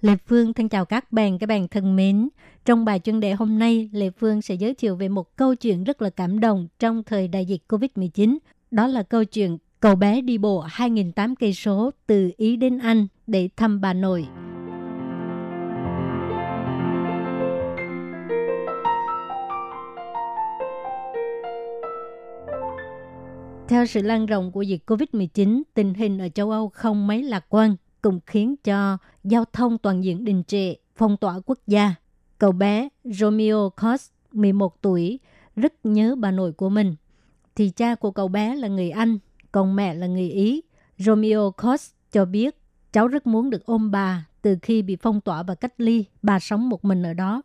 Lê Phương thân chào các bạn, các bạn thân mến. Trong bài chuyên đề hôm nay, Lê Phương sẽ giới thiệu về một câu chuyện rất là cảm động trong thời đại dịch Covid-19. Đó là câu chuyện cậu bé đi bộ 2.800 cây số từ Ý đến Anh để thăm bà nội. Theo sự lan rộng của dịch COVID-19, tình hình ở châu Âu không mấy lạc quan, cũng khiến cho giao thông toàn diện đình trệ, phong tỏa quốc gia. Cậu bé Romeo Cost, 11 tuổi, rất nhớ bà nội của mình. Thì cha của cậu bé là người Anh, còn mẹ là người Ý. Romeo Cost cho biết cháu rất muốn được ôm bà từ khi bị phong tỏa và cách ly, bà sống một mình ở đó.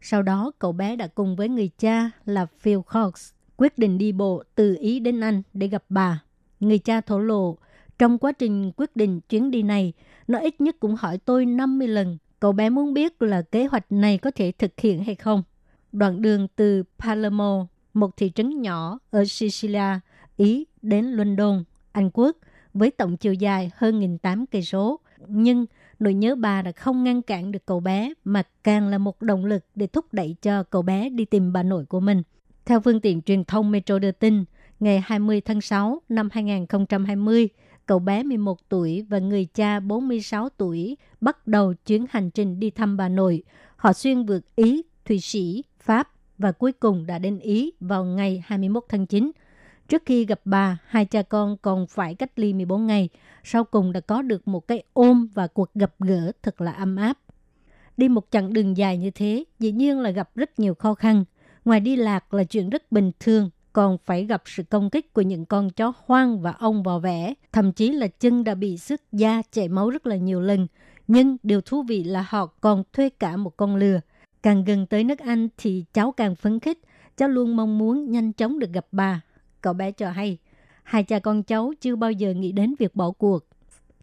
Sau đó, cậu bé đã cùng với người cha là Phil Cox quyết định đi bộ từ Ý đến Anh để gặp bà. Người cha thổ lộ, trong quá trình quyết định chuyến đi này, nó ít nhất cũng hỏi tôi 50 lần. Cậu bé muốn biết là kế hoạch này có thể thực hiện hay không. Đoạn đường từ Palermo, một thị trấn nhỏ ở Sicilia, Ý đến London, Anh Quốc, với tổng chiều dài hơn 1.800 cây số. Nhưng nỗi nhớ bà đã không ngăn cản được cậu bé, mà càng là một động lực để thúc đẩy cho cậu bé đi tìm bà nội của mình. Theo phương tiện truyền thông Metro đưa tin, ngày 20 tháng 6 năm 2020, cậu bé 11 tuổi và người cha 46 tuổi bắt đầu chuyến hành trình đi thăm bà nội. Họ xuyên vượt Ý, Thụy Sĩ, Pháp và cuối cùng đã đến Ý vào ngày 21 tháng 9. Trước khi gặp bà, hai cha con còn phải cách ly 14 ngày. Sau cùng đã có được một cái ôm và cuộc gặp gỡ thật là ấm áp. Đi một chặng đường dài như thế, dĩ nhiên là gặp rất nhiều khó khăn. Ngoài đi lạc là chuyện rất bình thường, còn phải gặp sự công kích của những con chó hoang và ong vò vẽ. Thậm chí là chân đã bị sức da chảy máu rất là nhiều lần. Nhưng điều thú vị là họ còn thuê cả một con lừa. Càng gần tới nước Anh thì cháu càng phấn khích. Cháu luôn mong muốn nhanh chóng được gặp bà. Cậu bé cho hay, hai cha con cháu chưa bao giờ nghĩ đến việc bỏ cuộc.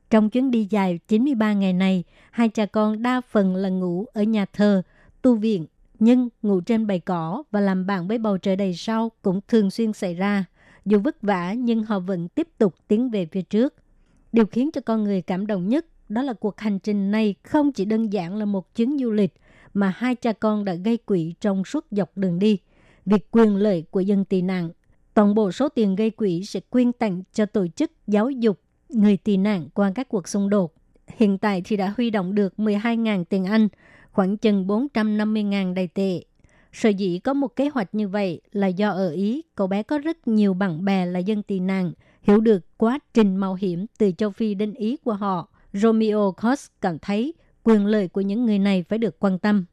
Trong chuyến đi dài 93 ngày này, hai cha con đa phần là ngủ ở nhà thờ, tu viện nhưng ngủ trên bầy cỏ và làm bạn với bầu trời đầy sao cũng thường xuyên xảy ra. Dù vất vả nhưng họ vẫn tiếp tục tiến về phía trước. Điều khiến cho con người cảm động nhất đó là cuộc hành trình này không chỉ đơn giản là một chuyến du lịch mà hai cha con đã gây quỹ trong suốt dọc đường đi. Việc quyền lợi của dân tị nạn. Toàn bộ số tiền gây quỹ sẽ quyên tặng cho tổ chức giáo dục người tị nạn qua các cuộc xung đột. Hiện tại thì đã huy động được 12.000 tiền Anh, khoảng chừng 450.000 đầy tệ. Sở dĩ có một kế hoạch như vậy là do ở Ý, cậu bé có rất nhiều bạn bè là dân tị nạn, hiểu được quá trình mạo hiểm từ châu Phi đến Ý của họ. Romeo Cost cảm thấy quyền lợi của những người này phải được quan tâm.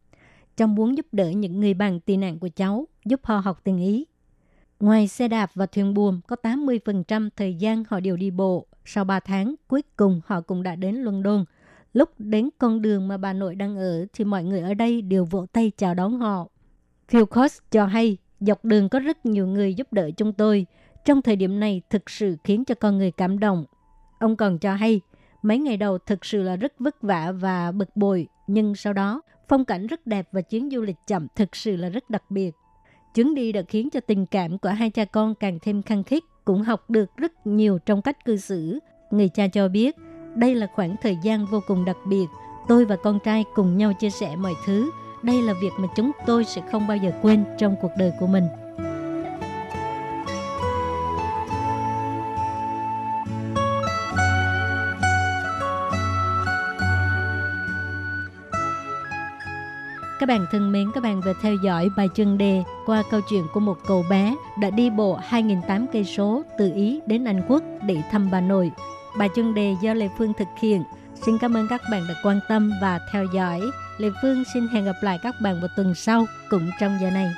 Trong muốn giúp đỡ những người bạn tị nạn của cháu, giúp họ học tiếng Ý. Ngoài xe đạp và thuyền buồm, có 80% thời gian họ đều đi bộ. Sau 3 tháng, cuối cùng họ cũng đã đến London – Lúc đến con đường mà bà nội đang ở thì mọi người ở đây đều vỗ tay chào đón họ. Phil Cox cho hay dọc đường có rất nhiều người giúp đỡ chúng tôi. Trong thời điểm này thực sự khiến cho con người cảm động. Ông còn cho hay mấy ngày đầu thực sự là rất vất vả và bực bội. Nhưng sau đó phong cảnh rất đẹp và chuyến du lịch chậm thực sự là rất đặc biệt. Chuyến đi đã khiến cho tình cảm của hai cha con càng thêm khăng khít, cũng học được rất nhiều trong cách cư xử. Người cha cho biết, đây là khoảng thời gian vô cùng đặc biệt. Tôi và con trai cùng nhau chia sẻ mọi thứ. Đây là việc mà chúng tôi sẽ không bao giờ quên trong cuộc đời của mình. Các bạn thân mến, các bạn vừa theo dõi bài chân đề qua câu chuyện của một cậu bé đã đi bộ 2.800 cây số từ Ý đến Anh Quốc để thăm bà nội. Bài chuyên đề do Lê Phương thực hiện. Xin cảm ơn các bạn đã quan tâm và theo dõi. Lê Phương xin hẹn gặp lại các bạn vào tuần sau, cũng trong giờ này.